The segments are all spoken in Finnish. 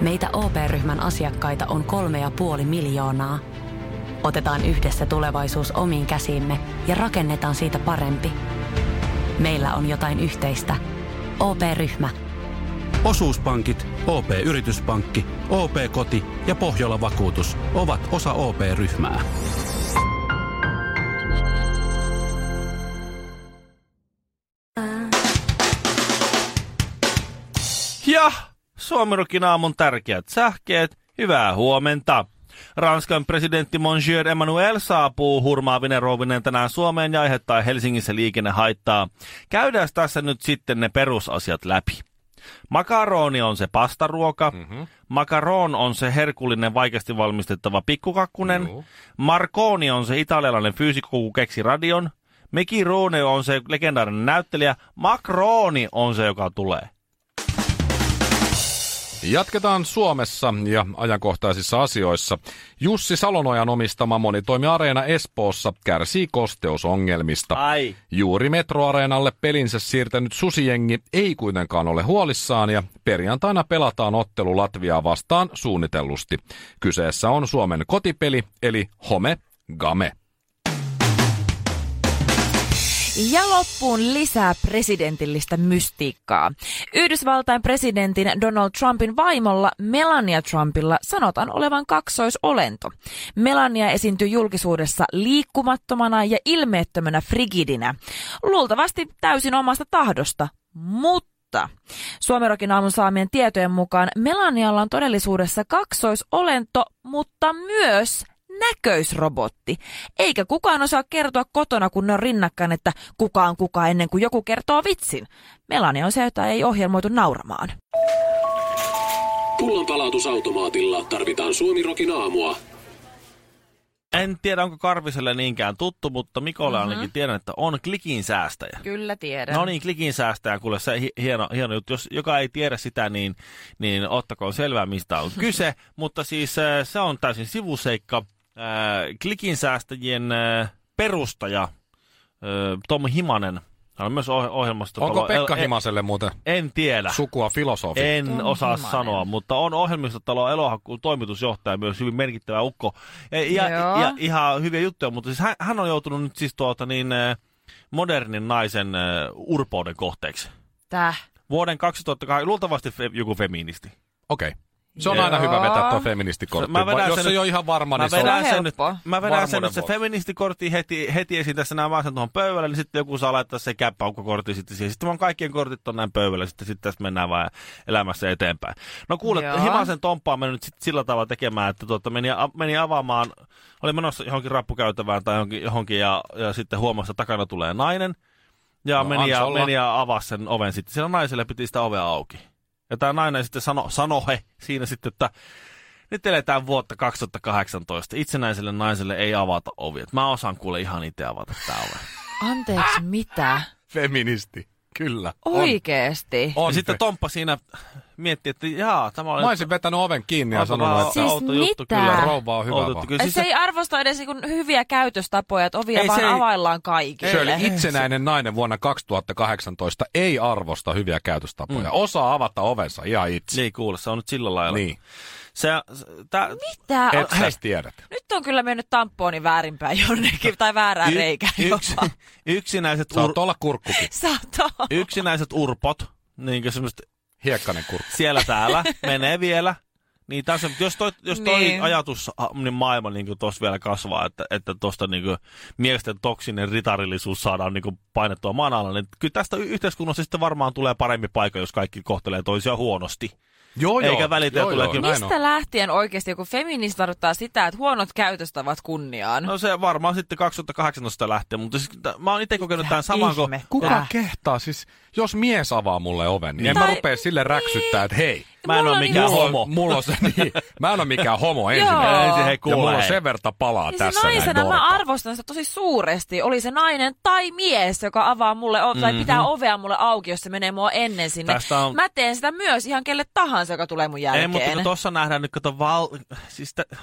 Meitä OP-ryhmän asiakkaita on kolme ja puoli miljoonaa. Otetaan yhdessä tulevaisuus omiin käsiimme ja rakennetaan siitä parempi. Meillä on jotain yhteistä. OP-ryhmä. Osuuspankit, OP-yrityspankki, OP-koti ja Pohjola Vakuutus ovat osa OP-ryhmää. Ja Suomirokin aamun tärkeät sähkeet, hyvää huomenta. Ranskan presidentti Monsieur Emmanuel saapuu hurmaavinen rouvinen tänään Suomeen ja aiheuttaa Helsingissä liikennehaittaa. Käydään tässä nyt sitten ne perusasiat läpi. Makaroni on se pastaruoka. Mm-hmm. Makaron on se herkullinen, vaikeasti valmistettava pikkukakkunen. Joo. Marconi on se italialainen fyysikko, kun keksi radion. Meki Roone on se legendaarinen näyttelijä. Macroni on se, joka tulee. Jatketaan Suomessa ja ajankohtaisissa asioissa. Jussi Salonojan omistama monitoimiareena Espoossa kärsii kosteusongelmista. Ai. Juuri metroareenalle pelinsä siirtänyt susijengi ei kuitenkaan ole huolissaan ja perjantaina pelataan ottelu Latviaa vastaan suunnitellusti. Kyseessä on Suomen kotipeli eli Home Game. Ja loppuun lisää presidentillistä mystiikkaa. Yhdysvaltain presidentin Donald Trumpin vaimolla Melania Trumpilla sanotaan olevan kaksoisolento. Melania esiintyy julkisuudessa liikkumattomana ja ilmeettömänä frigidinä. Luultavasti täysin omasta tahdosta, mutta Suomerokin aamun saamien tietojen mukaan Melanialla on todellisuudessa kaksoisolento, mutta myös näköisrobotti. Eikä kukaan osaa kertoa kotona, kun ne on rinnakkain, että kuka on kuka ennen kuin joku kertoo vitsin. Melania on se, jota ei ohjelmoitu nauramaan. Pullonpalautusautomaatilla tarvitaan Suomirokin aamua. En tiedä, onko Karviselle niinkään tuttu, mutta Mikolle mm-hmm. ainakin tiedän, että on klikin säästäjä. Kyllä tiedän. No niin, klikin säästäjä, kuule se hieno, hieno juttu. Jos joka ei tiedä sitä, niin, niin ottakoon selvää, mistä on kyse. mutta siis se on täysin sivuseikka äh, klikin säästäjien äh, perustaja äh, Tom Himanen. Hän on myös oh- ohjelmasta. Onko Pekka en, Himaselle muuten en tiedä. sukua filosofi? En Tom osaa Himanen. sanoa, mutta on ohjelmistotalo Elohakku toimitusjohtaja myös hyvin merkittävä ukko. Ja, ja, ja ihan hyviä juttuja, mutta siis hän, hän on joutunut nyt siis tuota niin, modernin naisen uh, urpouden kohteeksi. Täh? Vuoden 2008, luultavasti fe, joku feministi. Okei. Okay. Se on Joo. aina hyvä vetää tuo feministikortti, mä vedän jos ei ole ihan varma, mä niin vedän se on sen nyt, Mä vedän sen nyt se feministikortti heti, heti esiin tässä nämä vaan sen tuohon pöydälle, niin sitten joku saa laittaa se käppäukkokortti sitten siihen. Sitten vaan kaikkien kortit on näin pöydällä, sitten, sitten tässä mennään vaan elämässä eteenpäin. No kuule, Joo. Himasen Tomppa on mennyt sit sillä tavalla tekemään, että tuota, meni, meni avaamaan, oli menossa johonkin rappukäytävään tai johonkin, johonkin ja, ja sitten huomasi, että takana tulee nainen. Ja, no, meni, ja meni ja avasi sen oven sitten. Siellä naiselle piti sitä ovea auki. Ja tämä nainen sitten sano, sano he siinä sitten, että nyt eletään vuotta 2018. Itsenäiselle naiselle ei avata ovia. Mä osaan kuule ihan itse avata tää ove. Anteeksi, mitä? Feministi. Kyllä. Oikeesti? On. Ja sitten Tomppa siinä mietti, että jaa, tämä on... Mä olisin vetänyt oven kiinni ja sanonut, että siis outo juttu mitä? kyllä, rouva on hyvä vaan. Kyllä, siis se ei arvosta edes niin hyviä käytöstapoja, että ovia ei, vaan ei, availlaan kaikille. Shirley, itsenäinen nainen vuonna 2018 ei arvosta hyviä käytöstapoja. Mm. Osaa avata ovensa ihan itse. Niin kuule, se on nyt sillä lailla. Niin. Se, tää, Mitä? Et sä tiedät. Nyt on kyllä mennyt tamponi väärinpäin jonnekin, tai väärään y- reikään yks, yksinäiset... Saat olla kurkkukin. Saat Yksinäiset urpot, niin kuin semmoiset... Hiekkanen kurkku. Siellä täällä, menee vielä. Niin tässä, jos toi, jos toi niin. ajatus, niin maailma niin tuossa vielä kasvaa, että, että tuosta niin miesten toksinen ritarillisuus saadaan niin painettua maan alla, niin kyllä tästä yhteiskunnassa sitten varmaan tulee parempi paikka, jos kaikki kohtelee toisiaan huonosti. Joo, Eikä joo. välitä joo, joo, Mistä on. lähtien oikeasti joku feministi tarkoittaa sitä, että huonot käytöstavat kunniaan? No se varmaan sitten 2018 lähtien, mutta siis, mä oon itse kokenut tämän saman kuin... Kuka kehtaa siis, jos mies avaa mulle oven, niin, niin. en mä rupea sille räksyttää, että hei, Mä en ole mikään mulla, homo. Mulla on se, niin, mä en ole mikään homo ensimmäinen. Ensin hei, ja mulla on sen verta palaa ja tässä. naisena mä arvostan sitä tosi suuresti. Oli se nainen tai mies, joka avaa mulle o- mm-hmm. tai pitää ovea mulle auki, jos se menee mua ennen sinne. on... Mä teen sitä myös ihan kelle tahansa, joka tulee mun jälkeen. Ei, mutta tuossa nähdään nyt, kato val... Siis t-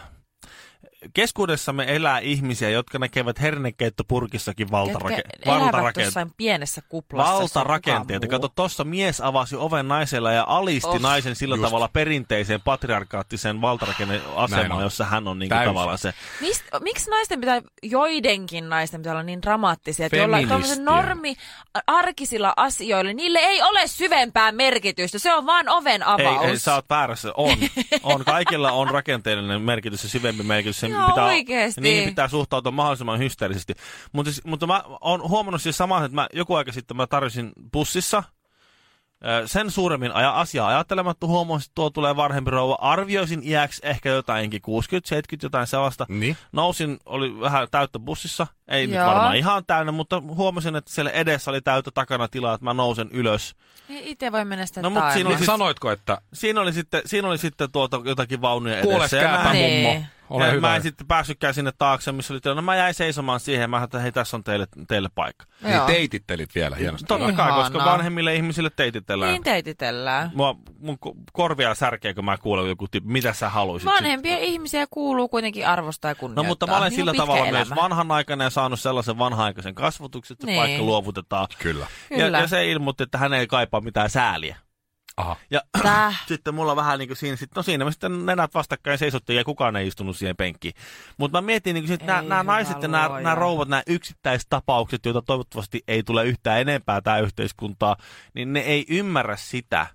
keskuudessamme elää ihmisiä, jotka näkevät hernekeittopurkissakin valtarake- Jotka elävät valtarakenteita. jossain pienessä kuplassa. Valtarakenteita. Kato, tuossa mies avasi oven naisella ja alisti Oh, naisen sillä just. tavalla perinteiseen patriarkaattiseen valtarakenneasemaan, jossa hän on niin kuin Täysin. tavallaan se. Mist, miksi naisten pitää, joidenkin naisten pitää olla niin dramaattisia, että jollain normi arkisilla asioilla, niille ei ole syvempää merkitystä, se on vaan oven avaus. Ei, ei, sä oot väärässä. On. on. Kaikilla on rakenteellinen merkitys ja syvempi merkitys. Sen Joo, pitää, oikeesti. Niihin pitää suhtautua mahdollisimman hysteerisesti. Mutta, siis- mutta mä oon huomannut siis samaa, että mä joku aika sitten mä tarjosin bussissa sen suuremmin aja, asiaa ajattelematta huomasin, että tuo tulee varhempi rouva. Arvioisin iäksi ehkä jotainkin 60, 70, jotain sellaista. Niin. Nousin, oli vähän täyttä bussissa. Ei nyt Joo. varmaan ihan täynnä, mutta huomasin, että siellä edessä oli täyttä takana tilaa, että mä nousen ylös. Ei itse voi mennä sitä No, mut siinä oli Niin siis- sanoitko, että Siinä oli sitten, siinä oli sitten tuota, jotakin vaunuja edessä. kääpä mä, Niin. mummo, ole ja hyvä. mä en sitten päässytkään sinne taakse, missä oli tila. No mä jäin seisomaan siihen ja mä ajattelin, että hei, tässä on teille, teille paikka. Niin teitittelit vielä hienosti. Totta kai, Ihanaa. koska vanhemmille ihmisille teititellään. Niin teititellään. Mua, mun ko- korvia särkee, kun mä kuulen joku tyyppi, mitä sä haluaisit. Vanhempia ihmisiä kuuluu kuitenkin arvostaa ja No kunnioittaa. mutta mä olen Niin sillä tavalla elämä. myös vanhanaikainen ja saanut sellaisen vanha-aikaisen kasvatuksen, että Niin. niin. paikka luovutetaan. Kyllä. Ja, Kyllä. ja, se ilmoitti, että hän ei kaipaa mitään sääliä. Aha. Ja Täh. sitten mulla vähän niin kuin siinä, sit, no siinä me sitten nenät vastakkain seisottiin ja kukaan ei istunut siihen penkkiin. Mutta mä mietin, niin että Ei nämä hyvä naiset ja nämä, nämä rouvat, nämä yksittäistapaukset, joita toivottavasti ei tule yhtään enempää tämä yhteiskuntaa, niin ne ei ymmärrä sitä,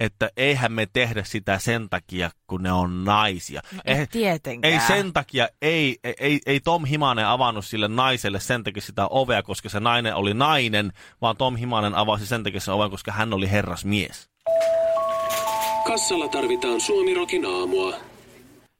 että eihän me tehdä sitä sen takia, kun ne on naisia. No, Eihän- ei tietenkään. ei sen takia, ei, ei, ei Tom Himanen avannut sille naiselle sen takia sitä ovea, koska se nainen oli nainen, vaan Tom Himanen avasi sen takia sen oven, koska hän oli herrasmies. Kassalla tarvitaan Suomirokin aamua.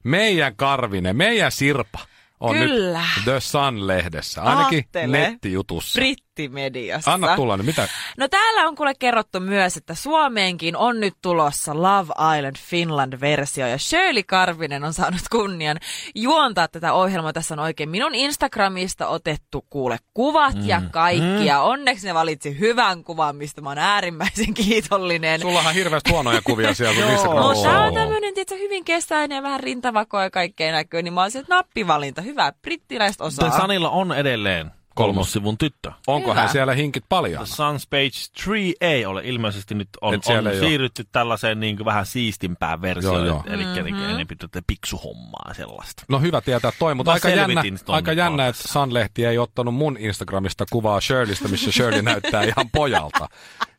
Meidän Karvinen, meidän Sirpa on Kyllä. nyt The Sun-lehdessä, ainakin Aattele. nettijutussa. Brittimediassa. Anna tulla, niin mitä? No täällä on kuule kerrottu myös, että Suomeenkin on nyt tulossa Love Island Finland-versio ja Shirley Karvinen on saanut kunnian juontaa tätä ohjelmaa. Tässä on oikein minun Instagramista otettu kuule kuvat mm. ja kaikkia. Onneksi ne valitsi hyvän kuvan, mistä mä oon äärimmäisen kiitollinen. Sullahan on hirveästi huonoja kuvia siellä Joo. Instagramissa. Mutta tää on tämmönen, tietysti, hyvin kesäinen ja vähän rintavakoa ja kaikkea näkyy, niin mä oon sieltä nappivalinta. Hyvä, brittiläiset osaa. Mutta Sanilla on edelleen kolmossivun tyttö. Onko Hyvä. hän siellä hinkit paljon? The Sun's Page 3 ei ole ilmeisesti nyt on, on siirrytty tällaiseen niin kuin vähän siistimpään versioon, Joo, joo. eli Mhm. mm-hmm. enempi tätä piksuhommaa ja sellaista. No hyvä tietää toi, mutta Mä aika jännä, aika jännä, että Sun-lehti ei ottanut mun Instagramista kuvaa Shirleystä, missä Shirley näyttää ihan pojalta.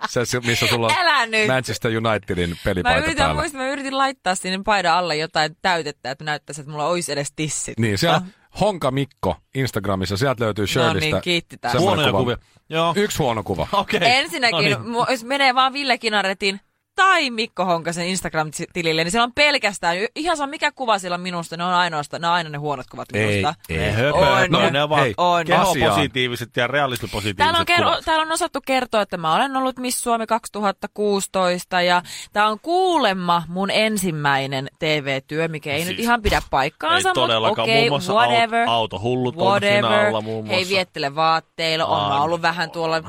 Se, missä sulla on Älä nyt. Manchester Unitedin Mä pelipaita yritän, päällä. muistin, mä yritin laittaa sinne paidan alle jotain täytettä, että näyttäisi, että mulla olisi edes tissit. Niin, siellä Honka Mikko Instagramissa, sieltä löytyy No Shirleystä. niin, kiitti semmoinen Huonoja kuva. kuvia. Joo. Yksi huono kuva. Okei. Ensinnäkin, No no niin. niin. jos menee vaan Ville Kinaretin tai Mikko Honkasen Instagram-tilille, niin siellä on pelkästään, ihan sama mikä kuva siellä on minusta, ne on ainoastaan, ne on aina ne huonot kuvat minusta. Ei höpö, On. no, ne ovat hei, on. kehopositiiviset ja realismipositiiviset Täällä on, kerro, kuvat. täällä on osattu kertoa, että mä olen ollut Miss Suomi 2016 ja tämä on kuulemma mun ensimmäinen TV-työ, mikä ei Siis, nyt ihan pidä paikkaansa, ei mutta okei, muassa whatever. aut- autohullut on whatever. siinä alla muun Hei, viettele vaatteilla, on mä ollut vähän tuolla,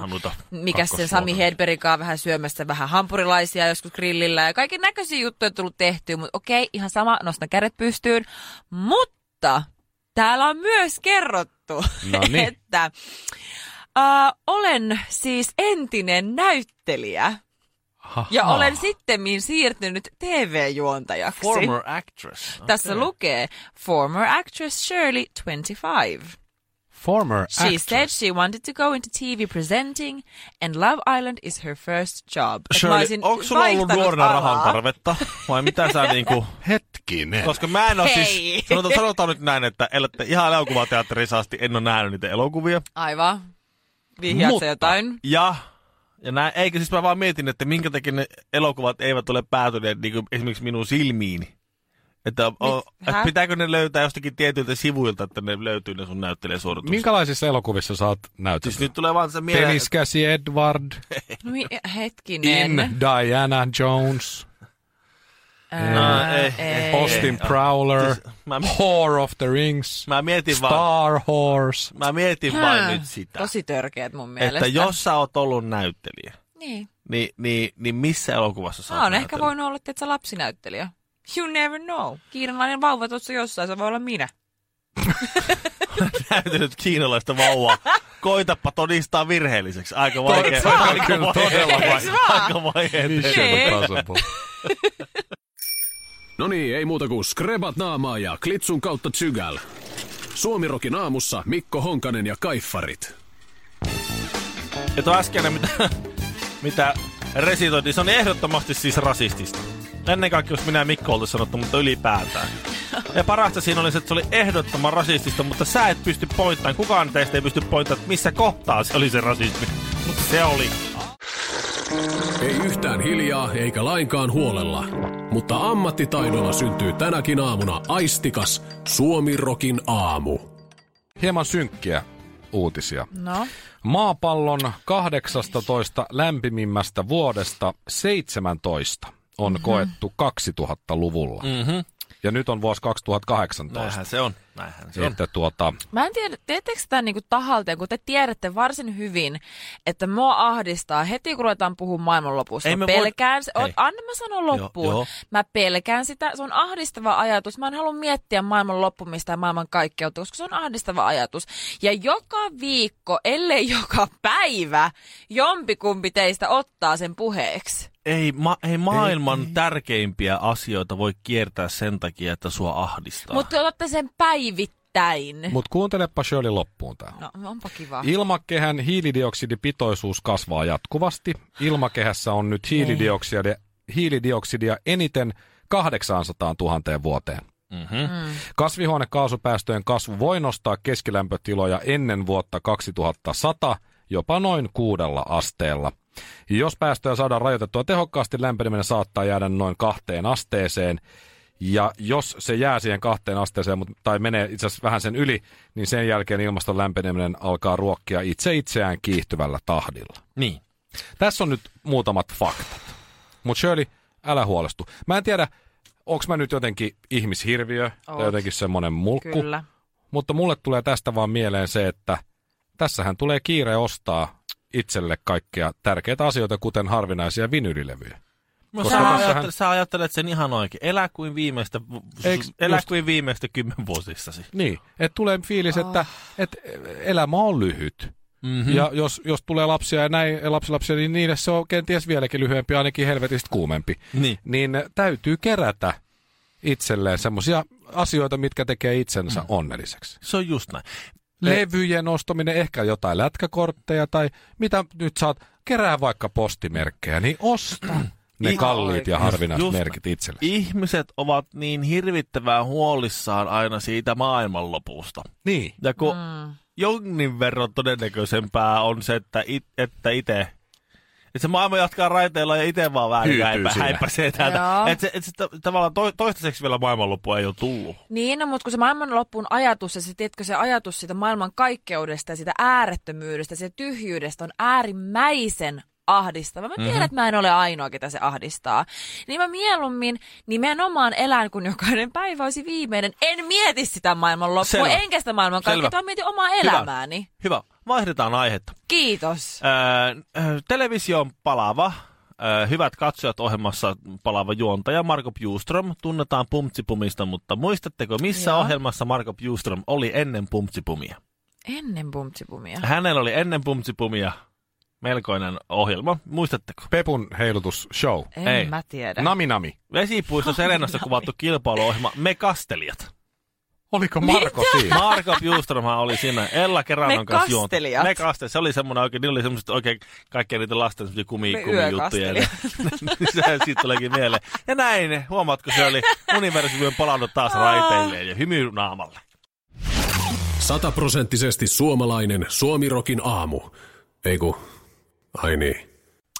mikä se Sami. Hedbergin vähän syömässä vähän hampurilaisia joskus grillillä ja kaiken näköisiä juttuja on tullut tehtyä, mutta okei, ihan sama, nostan kädet pystyyn. Mutta täällä on myös kerrottu, No niin. että äh, olen siis entinen näyttelijä ja Ahaa. olen sittemmin siirtynyt TV-juontajaksi. Former actress. Tässä Okei. lukee Former actress Shirley 25. Former She actress. said she wanted to go into TV presenting and Love Island is her first job. Shirley, olisin onko sulla ollut nuorena rahan tarvetta? Vai mitä sä niinku... Hetkinen. Koska mä en oo Hei. siis... Sanotaan, sanotaan nyt näin, että elätte ihan elokuvateatterissa asti, en oo nähnyt niitä elokuvia. Aivan. Vihjaat Mutta- sä jotain? Ja... Ja nää, eikö siis mä vaan mietin, että minkä takia ne elokuvat eivät ole päätyneet niin kuin esimerkiksi minun silmiini. Että, o, että pitääkö ne löytää jostakin tietyiltä sivuilta, että ne löytyy ne sun näyttelijäsuoritukset. Minkälaisissa elokuvissa sä oot näytellyt? Siis nyt tulee vaan se mieleen... Peniskäsi Edward, mi- hetkinen. In Diana Jones, No, ei, ei. Austin Prowler, Siis mä, Whore of the Rings, mä mietin vaan... Star Horse. Mä mietin Hää. vain nyt sitä, Tosi törkeät mun mielestä. että jos sä oot ollut näyttelijä, Niin. niin, niin, niin missä elokuvassa sä Mä oot oon ehkä voinut olla, että sä lapsinäyttelijä. You never know. Kiinalainen vauva tuossa jossain, se voi olla minä. näytellyt kiinalaista vauvaa. Koitapa todistaa virheelliseksi. Aika vaikea. Se on aika kyllä vaikea- todella vaikea. Aika vaikea. Impossible. No niin, ei muuta kuin skrebat naamaa ja klitsun kautta tsygäl. Suomirokin aamussa Mikko Honkanen ja Kaiffarit. Ja tuo äskeinen, mitä, mitä resitoitiin, se on ehdottomasti siis rasistista. Ennen kaikkea, jos minä ja Mikko oltiin sanottu, mutta ylipäätään. Ja parasta siinä oli se, että se oli ehdottoman rasistista, mutta sä et pysty pointtamaan, kukaan teistä ei pysty pointtamaan, että missä kohtaa se oli se rasismi. Mutta se oli. Ei yhtään hiljaa eikä lainkaan huolella. Mutta ammattitaidolla syntyy tänäkin aamuna aistikas Suomirokin aamu. Hieman synkkiä uutisia. No, Maapallon 18 lämpimimmästä vuodesta 17 on mm-hmm. koettu 2000-luvulla. Mhm. Ja nyt on vuosi 2018. Näinhän se on. Näinhän se on. Että tuota, Mä en tiedä, teettekö sitä niinku tahalteen, kun te tiedätte varsin hyvin, että mua ahdistaa heti, kun ruvetaan puhumaan maailmanlopusta. Ei Mä voi- pelkään, se, Hei. anna mä sanon loppuun. joo. Mä pelkään sitä, se on ahdistava ajatus. Mä en halua miettiä maailman loppumista ja maailman kaikkeutta, koska se on ahdistava ajatus. Ja joka viikko, ellei joka päivä, jompikumpi teistä ottaa sen puheeksi. Ei, ma- ei maailman ei, tärkeimpiä asioita voi kiertää sen takia, että sua ahdistaa. Mutta te otatte sen päivittäin. mutta kuuntelepa Shirley loppuun tää. No, onpa kiva. Ilmakehän hiilidioksidipitoisuus kasvaa jatkuvasti. Ilmakehässä on nyt hiilidioksidia, hiilidioksidia eniten 800 000 vuoteen. mm-hmm. Mm. Kasvihuonekaasupäästöjen kasvu voi nostaa keskilämpötiloja ennen vuotta 2100 jopa noin kuudella asteella. Jos päästöjä saadaan rajoitettua tehokkaasti, lämpeneminen saattaa jäädä noin kahteen asteeseen. Ja jos se jää siihen kahteen asteeseen, tai menee itse asiassa vähän sen yli, niin sen jälkeen ilmaston lämpeneminen alkaa ruokkia itse itseään kiihtyvällä tahdilla. Niin. Tässä on nyt muutamat faktat. Mutta Shirley, älä huolestu. Mä en tiedä, onko mä nyt jotenkin ihmishirviö tai Oot. jotenkin semmoinen mulkku. Kyllä. Mutta mulle tulee tästä vaan mieleen se, että tässähän tulee kiire ostaa itselle kaikkia tärkeitä asioita, kuten harvinaisia vinylilevyjä. No, Koska sä, tässähän- ajattelet, sä ajattelet sen ihan oikein. Elä kuin viimeistä, Eiks elä just- kuin viimeistä kymmenvuosissasi. Niin, että tulee fiilis, että, että elämä on lyhyt. Mm-hmm. Ja jos, jos tulee lapsia ja näin ja lapsilapsia, niin niille se on kenties vieläkin lyhyempi, ainakin helvetistä kuumempi. Niin. Niin täytyy kerätä itselleen semmoisia asioita, mitkä tekee itsensä mm. onnelliseksi. Se on just näin. Levyjen ostaminen, ehkä jotain lätkäkortteja tai mitä nyt saat, kerää vaikka postimerkkejä, niin osta ne Ihan kalliit ja harvinaiset Just- merkit itselle. Ihmiset ovat niin hirvittävän huolissaan aina siitä maailmanlopusta. Niin. Ja kun Mm. jonkin verran todennäköisempää on se, että, it, että itse että se maailma jatkaa raiteilla ja itse vaan vähän häipä, siinä. häippäsee täältä. Että se, et se ta- tavallaan to, toistaiseksi vielä maailmanloppu ei ole tullut. Niin, no, mutta kun se maailmanlopun ajatus ja se, tiedätkö, se ajatus siitä maailman kaikkeudesta ja siitä äärettömyydestä, se tyhjyydestä on äärimmäisen ahdistava. Mä tiedän, mm-hmm. että mä en ole ainoa, ketä se ahdistaa. Niin mä mieluummin nimenomaan elän, kun jokainen päivä olisi viimeinen. En mieti sitä maailmanloppua, Selvä. enkä sitä maailman kaikkea, vaan mietin omaa Hyvä. elämääni. Hyvä. Vaihdetaan aihetta. Kiitos. Öö, televisio on palava. Öö, hyvät katsojat ohjelmassa palava juontaja Marko Bjuström. Tunnetaan Pumtsipumista, mutta muistatteko, missä Joo. ohjelmassa Marko Bjuström oli ennen Pumtsipumia? Ennen bumtsipumia. Hänellä oli ennen Pumtsipumia melkoinen ohjelma. Muistatteko? Pepun heilutus show. En ei. mä tiedä. Nami nami. Vesipuisto Serenassa kuvattu kilpailuohjelma Me Kastelijat. Oliko Marko siinä? Marko Bjuströmhan oli siinä Ella Keranon Me kanssa juonta. Kastelijat. Me kastelijat. Se oli semmoinen oikein, niillä oli semmoiset oikein kaikkea niitä lasten semmoisia kumi, Me kumijuttuja. Sehän siitä tuleekin mieleen. Ja näin, huomaatko, se oli universumi on palannut taas raiteilleen ja hymy naamalle. Sataprosenttisesti suomalainen Suomirokin aamu. Ei ku, ai niin.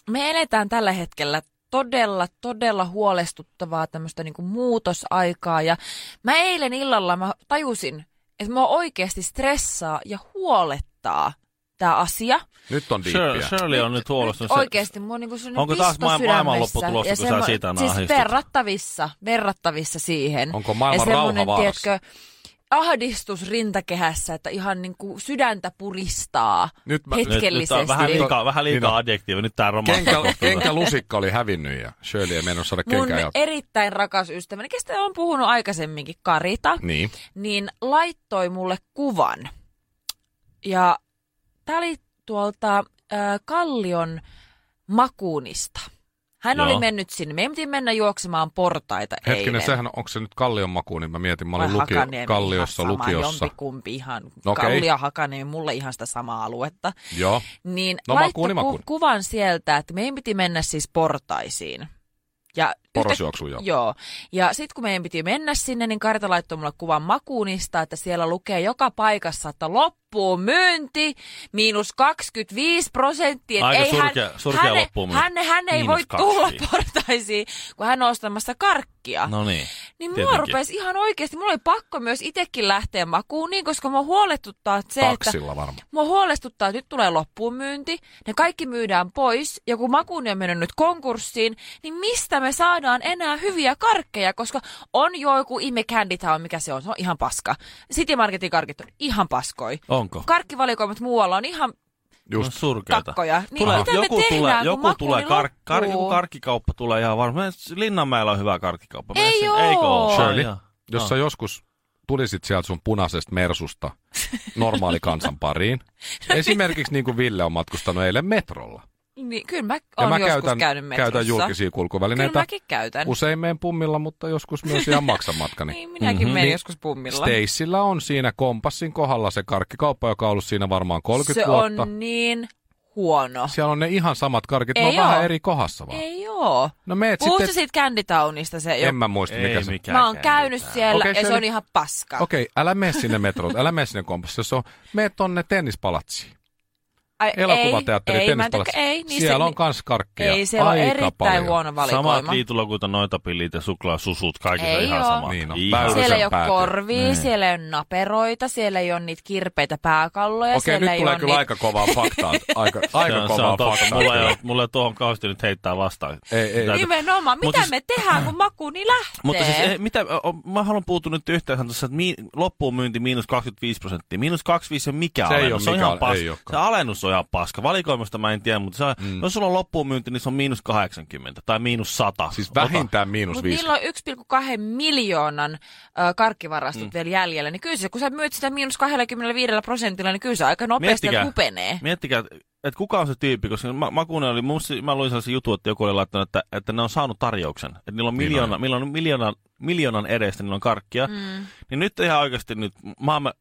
Me eletään tällä hetkellä todella, todella huolestuttavaa tämmöistä niinku muutosaikaa. Ja mä eilen illalla mä tajusin, että mua oikeasti stressaa ja huolettaa tämä asia. Nyt on diippiä. Shirley on nyt huolestunut. Se- Oikeasti mun niinku sellainen Onko taas pisto maa- sydämessä maailmanloppu tulossa, kun sä siitä Siis ahdistut? verrattavissa, verrattavissa siihen. Onko maailman ja rauha tiedätkö, ahdistus rintakehässä, että ihan niin kuin sydäntä puristaa Nyt mä- Nyt, hetkellisesti. nyt on vähän liikaa, vähän liikaa Niin on. adjektiivi. Nyt tää Kenkä, romahtaa. kenkälusikka oli hävinnyt ja Shirley ei mennyt saada Mun jalkaan. erittäin rakas ystäväni, kestä on puhunut aikaisemminkin, Karita, Niin. niin laittoi mulle kuvan. Ja tää oli tuolta äh, Kallion makuunista. Hän Joo. oli mennyt sinne. Me piti mennä juoksemaan portaita Hetkinen, eilen. sehän, onko se nyt Kallion maku, niin mä mietin, mä olin lukio, Hakaniemi, Kalliossa, ihan sama, lukiossa. Jompikumpi ihan. Okei. Kallio Hakaniemi, mulle ihan sitä samaa aluetta. Joo. Niin No, no, laittoi ku- makuuni. kuvan sieltä, että meidän piti mennä siis portaisiin. Ja yhtä- Porosjuoksuun, joo. Joo. Ja sitten kun meidän piti mennä sinne, niin Karita laittoi mulle kuvan makuunista, että siellä lukee joka paikassa, että loppuu myynti, miinus 25 prosenttia. Aika ei surkea- hän, surkea hän, loppuun myynti. hän, hän ei Miinus voi tulla 25. portaisiin, kun hän on ostamassa karkkia. No niin. Niin mua Tietenkin. rupesi ihan oikeasti, mulla oli pakko myös itsekin lähteä makuuniin, koska mua huoletuttaa se, että Taksilla varmaan. mua huolestuttaa, että nyt tulee loppuun myynti, ne kaikki myydään pois, ja kun makuuni on mennyt nyt konkurssiin, niin mistä me saadaan enää hyviä karkkeja, koska on jo joku Ime Candy Town, mikä se on, se on ihan paska. City Marketin karkit on ihan paskoi. Onko? Karkkivalikoimat muualla on ihan Just. No, surkeata. kakkoja. Niin Tulee, mitä joku me tehdään, tulee, kun joku tulee kar, kar, joku karkkikauppa tulee ihan varmaan. Linnanmäellä on hyvä karkkikauppa. Mene Ei sinne. oo. Eikö oo? Shirley, joo. Jos No. sä joskus tulisit sieltä sun punaisesta mersusta normaali kansan pariin, esimerkiksi niin kuin Ville on matkustanut eilen metrolla, Niin, kyllä mä oon mä joskus käytän, käynyt metrossa. käytän julkisia Kyllä kulkuvälineitä, mäkin käytän. usein meen pummilla, mutta joskus myös ihan maksan matkani. Niin, minäkin Mhm. menen Niin joskus pummilla. Stacella on siinä kompassin kohdalla se karkkikauppa, joka on ollut siinä varmaan 30 se vuotta. on niin huono. Siellä on ne ihan samat karkit, ne on vähän eri kohdassa vaan. Ei oo. No meet Puhutko sitten... siitä Candy Townista? Se, jo... En mä muista, mikä Ei se... Mä oon käy käynyt siellä Okei, ja se Shirley. on ihan paska. Okei, älä mene sinne metroon, älä mene sinne kompassille. Se on, mene tonne tennispalatsiin. Ai, Elokuvateatteri, ei, ei, tennispalatsi. tykkää- ei, niin Siellä se, on kans karkkia. Ei, siellä on Aika erittäin paljon. huono valikoima. Samat liitulokuita, noitapillit ja suklaasusut, kaikki on Ei ihan sama. Niin on. Ihan Siellä ei ole päätyy. korvia, Niin. siellä ei ole naperoita, siellä ei ole niitä kirpeitä pääkalloja, Okei, nyt ei tulee ole kyllä niitä... aika kovaa faktaa. Aika, aika on, se kovaa on faktaa. Mulla ei, ole, mulla ei ole tuohon kauheasti nyt heittää vastaan. Ei, ei. Nimenomaan, mitä siis- me tehdään, kun makuuni lähtee? Mutta siis, eh, mitä, mä haluan puuttua nyt yhteen tässä, että loppuun myynti miinus 25 prosenttia. Miinus 25 on mikä Se ei alennus. se on mikä ihan ei paska. ookaan. Se alennus on ihan paska. Valikoimasta mä en tiedä, mutta se on, mm. jos sulla on loppuun myynti, niin se on miinus 80 tai miinus 100. Siis Ota. vähintään miinus Mutta viisi. niillä on 1,2 miljoonan ö, karkkivarastot mm. vielä jäljellä, niin kyllä se, kun sä myyt sitä miinus 25 prosentilla, niin kyllä se aika nopeasti Miettikää. hupenee. Miettikää, että kuka on se tyyppi, koska ma- Makunen oli, musta, mä luin sellaisen jutun, että joku oli laittanut, että, että ne on saanut tarjouksen. Että niillä on Niin miljoona, on miljoonan, miljoonan edestä, niillä on karkkia. Mm. Niin nyt ihan oikeasti nyt maamme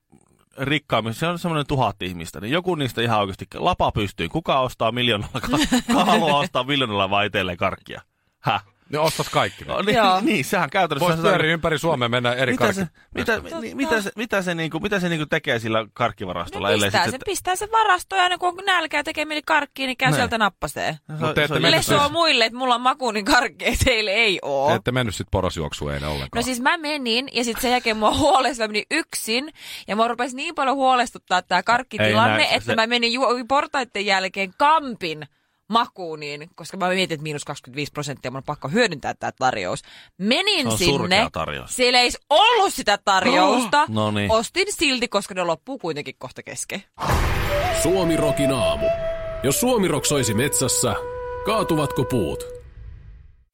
rikkaammin, se on semmoinen tuhat ihmistä, niin joku niistä ihan oikeasti lapa pystyy. Kuka ostaa miljoonalla, kuka haluaa ostaa miljoonalla vai itselleen karkkia? Häh? Ne ostas kaikki. No, Ne. niin, Joo. niin, sehän käytännössä... Voisi pyöriä ympäri Suomea mennä eri mitä karkki. se, mitä, ni, mitä se, mitä se, niinku, mitä se niinku tekee sillä karkkivarastolla? No ellei pistää, sit se, pistää se varastoon ja aina kun on nälkää tekee mieli karkkiin, niin käy Näin. sieltä nappasee. se- Mut se te ette mennyt Lesoo muille, että mulla on makuunin karkki, ei teille ei oo. Te ette mennyt sit porosjuoksuun eilen ollenkaan. No siis mä menin ja sitten sen jälkeen mua huolestui, mä menin yksin ja mua rupesi niin paljon huolestuttaa tämä karkkitilanne, Ei näin, että se- mä menin ju- portaiden jälkeen kampin makuuniin, koska mä mietin, että miinus 25 prosenttia, mun on pakko hyödyntää tämä tarjous. Menin Se on sinne, tarjous. siellä ei ollut sitä tarjousta. Oh, no niin. Ostin silti, koska ne loppuu kuitenkin kohta kesken. Suomi Rokin aamu. Jos Suomi Rock soisi metsässä, kaatuvatko puut?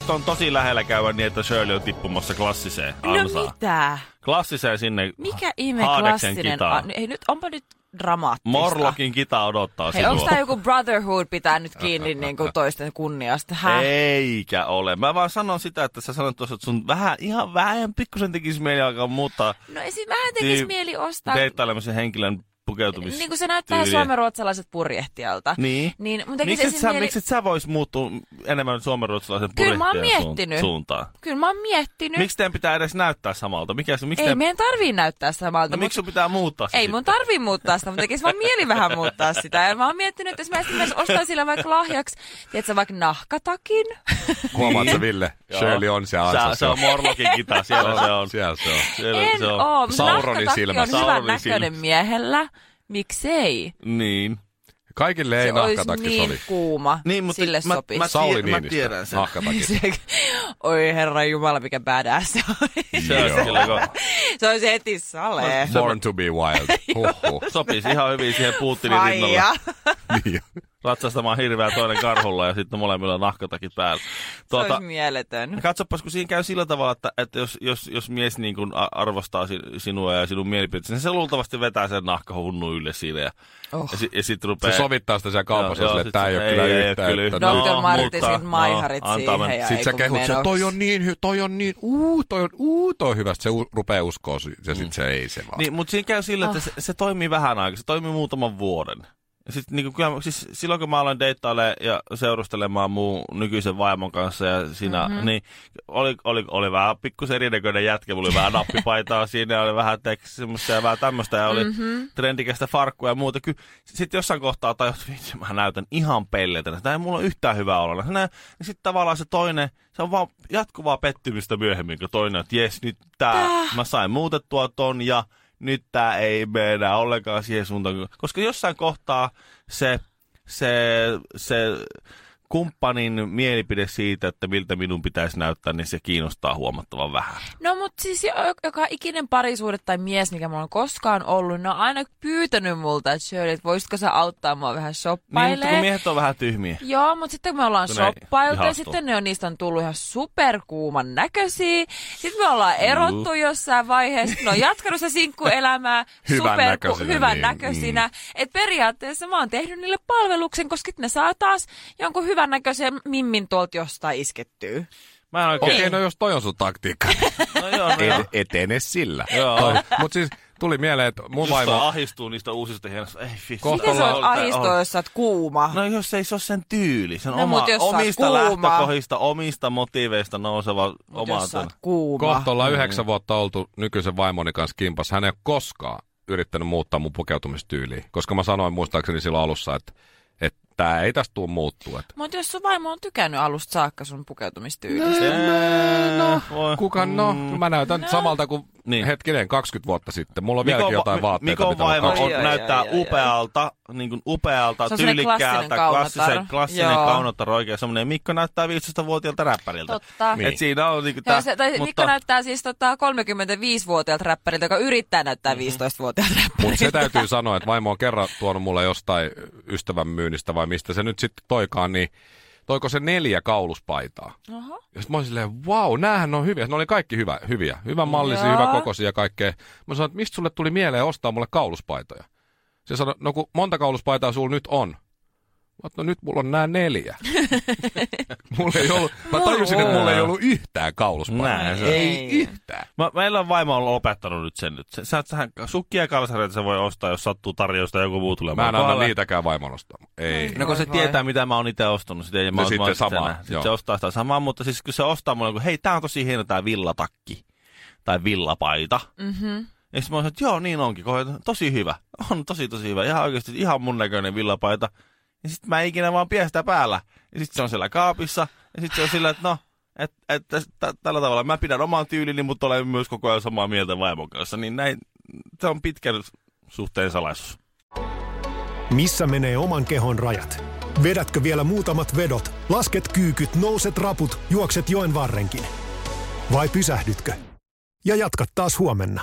on tosi lähellä käydä niin, että Shirley on tippumassa klassiseen ansaan. No mitä? Klassiseen sinne Mikä ihme klassinen... A, ei nyt, onpa nyt dramaattista. Morlokin kita odottaa Hei, sinua. onko tämä joku brotherhood pitää nyt kiinni niin kuin toisten kunniasta? Häh? Eikä ole. Mä vaan sanon sitä, että sä sanoit tuossa, että sun vähän, ihan vähän pikkusen tekisi mieli alkaa muuttaa No ei siis vähän tekisi Niin, mieli ostaa. deittailemisen henkilön pukeutumis. Niin kuin se näyttää suomenruotsalaiset purjehtijalta. Niin. Niin mun Miksi et, esim. sä, mieli... miksi et sä vois muuttua enemmän suomenruotsalaisen Kyllä mä oon purjehtijan miettinyt. suun- suuntaan? Kyllä mä oon miettinyt. Miksi teidän pitää edes näyttää samalta? Mikä, se- miksi Ei teidän- meidän tarvii näyttää samalta. no, mut- miksi sun pitää muuttaa se Ei sitten? mun tarvii muuttaa sitä, mutta tekisi vaan mieli vähän muuttaa sitä. Ja mä oon miettinyt, että jos mä esimerkiksi ostan sillä vaikka lahjaksi, tiedätkö, vaikka nahkatakin. Huomaatko Ville? Shirley on siellä Se, ansassa. se on Morlokin kita, siellä se on. Siellä se on. Siellä En se on. oo, mutta Sauronin silmä. on hyvän Sauronin näköinen silmä. miehellä. Miksei? Niin. Kaikille ei se olisi nahkatakki niin sovi. kuuma. Niin, mutta Sille mä, sopisi. mä, Sauli mä tiedän sen. nahkatakki. Se- Oi herra jumala, mikä badass se on. Se kyllä, kun Se olisi heti sale. Born to be wild. Huhhuh. Sopisi ihan hyvin siihen Putinin rinnalle. Faija. niin. Ratsastamaan hirveä toinen karhulla ja sitten molemmilla nahkatakit päällä. Se olisi mieletön. Katsopas, kun siinä käy sillä tavalla, että, että jos, jos, jos mies niin kuin arvostaa si- sinua ja sinun mielipiteesi, niin se luultavasti vetää sen nahkahunnu ylle siinä. Ja, Oh. ja, si- ja sitten rupeaa... Se sovittaa sitä siellä kaupassa Joo, silleen, joo, että tämä ei sit ole se- kyllä ei, ei, yhtään. kyllä että- yhtään. Dr. No, Martisin mutta- maiharit no, antaa siihen Sitten ei sä kehut sen, toi on niin, hy- toi on niin, uu, toi on, uu, toi on hyvä. Sitten se u- rupeaa uskoa ja sitten se ei se vaan. Niin, mutta siinä käy sillä, että Ah. se, se toimii vähän aikaa. Se toimii muutaman vuoden. Ja sit, niin kyllä, siis silloin kun mä aloin deittailemaan ja seurustelemaan mun nykyisen vaimon kanssa ja siinä, Mhm. mm-hmm. niin oli, oli, oli vähän pikkusen erinäköinen jätkä. Mulla oli vähän nappipaitaa siinä ja oli vähän tekstiä semmoista ja vähän tämmöistä ja oli Mhm. mm-hmm. trendikästä farkkua ja muuta. Kyllä sitten jossain kohtaa tajut, että mä näytän ihan pelletä. Tämä ei mulla ole yhtään hyvää olla. Ja sitten tavallaan se toinen, se on vaan jatkuvaa pettymystä myöhemmin, kun toinen, että jes, nyt tää, mä sain muutettua ton ja nyt tää ei mene ollenkaan siihen suuntaan. Koska jossain kohtaa se, se, se kumppanin mielipide siitä, että miltä minun pitäisi näyttää, niin se kiinnostaa huomattavan vähän. No mut siis jo- joka ikinen parisuhde tai mies, mikä mulla on koskaan ollut, ne on aina pyytänyt multa, että Shirley, että voisitko sä auttaa mua vähän Niin, mutta shoppailemaan. kun miehet on vähän tyhmiä. Joo, mutta sitten me ollaan Kun shoppailtu ja sitten ne on, niistä on tullut ihan superkuuman näköisiä. Sitten me ollaan erottu jossain vaiheessa. Ne on jatkanut se sinkkuelämää Hyvän superku- näköisinä, hyvän niin, näköisinä. Mm. Et periaatteessa mä oon tehnyt niille palveluksen, koska ne saa taas jonkun hyvän näköisen mimmin tuolta jostain iskettyä. Mä en Okei, oikein... okay, no jos toi on sun taktiikka, No joo, no joo. et, etene sillä. Joo. Mutta siis tuli mieleen, että mun Just vaimo... ahistuu niistä uusista hienoista. Ei Miten ollaan- on ahistoa, jos sä oot kuuma? No jos ei se ole sen tyyli, sen No, oma, jos sä omista kuuma. lähtökohdista, omista motiiveista nouseva Mut oma... jos sä oot kuuma. Kohta ollaan yhdeksän vuotta oltu nykyisen vaimoni kanssa kimpas. Hän ei ole koskaan yrittänyt muuttaa mun pukeutumistyyliä, koska mä sanoin muistaakseni silloin alussa, että tää ei tästä tule muuttua. Että Mutta jos sun vaimo on tykännyt alusta saakka sun pukeutumistyylistä. no, voi. kuka, no, mä näytän No. samalta kuin Niin. hetkinen 20 vuotta sitten. Mulla on vieläkin Mikon, jotain va- vaatteita. Mikon vaimo on, oi, näyttää oi. upealta, niin kuin upealta, Se on tyylikkäältä, klassinen klassisen, kaunotar. klassinen Joo. kaunotar oikein. Semmoinen Mikko näyttää 15-vuotiaalta räppäriltä. Totta. Niin. Et siinä on niin kuin Joo, tää, se, tai Mikko näyttää siis tota 35-vuotiaalta räppäriltä, joka yrittää näyttää 15-vuotiaalta räppäriltä. Mutta se täytyy sanoa, että vaimo on kerran tuonut mulle jostain ystävän myynnistä vai mistä se nyt sitten toikaan, niin toiko se neljä kauluspaitaa. Oho. Ja sitten mä olin silleen, wow, näähän on hyviä. Ne oli kaikki hyvä, hyviä. Hyvän mallisia, Joo. hyvä kokoisia ja kaikkea. Mä sanoin, että mistä sulle tuli mieleen ostaa mulle kauluspaitoja? Se sanoi, no kun monta kauluspaitaa sulla nyt on. Mä no nyt mulla on nämä neljä. mulla ei ollut, mä tajusin, että mulla ei ollut yhtään on. Ei Ei. yhtään. Mä, meillä on vaimo on lopettanut nyt sen nyt. Se, sä, sähän sukkia ja kalsareita se voi ostaa, jos sattuu tarjousta ja joku muu tulee. Mä en anna niitäkään vaimon ostaa. Ei. No kun se voi. tietää, mitä mä oon itse ostanut. Sitä, ja mä No sitten mä samaa, näin. Sitten se ostaa sitä samaa, mutta siis kun se ostaa mulle, kun hei, tää on tosi hieno tää villatakki. Tai villapaita. Mm-hmm. Ja sitten mä sanoin, että joo, niin onkin. Tosi hyvä. On tosi tosi hyvä. Ihan oikeasti ihan mun näköinen villapaita. Ja sitten mä ikinä vaan pidä sitä päällä. Ja sitten se on siellä kaapissa. Ja sitten se on sillä, että no, että et, t- tällä tavalla mä pidän oman tyylini, mutta olen myös koko ajan samaa mieltä vaimon kanssa. Niin näin, se on pitkän suhteen salaisuus. Missä menee oman kehon rajat? Vedätkö vielä muutamat vedot, lasket kyykyt, nouset raput, juokset joen varrenkin? Vai pysähdytkö? Ja jatkat taas huomenna.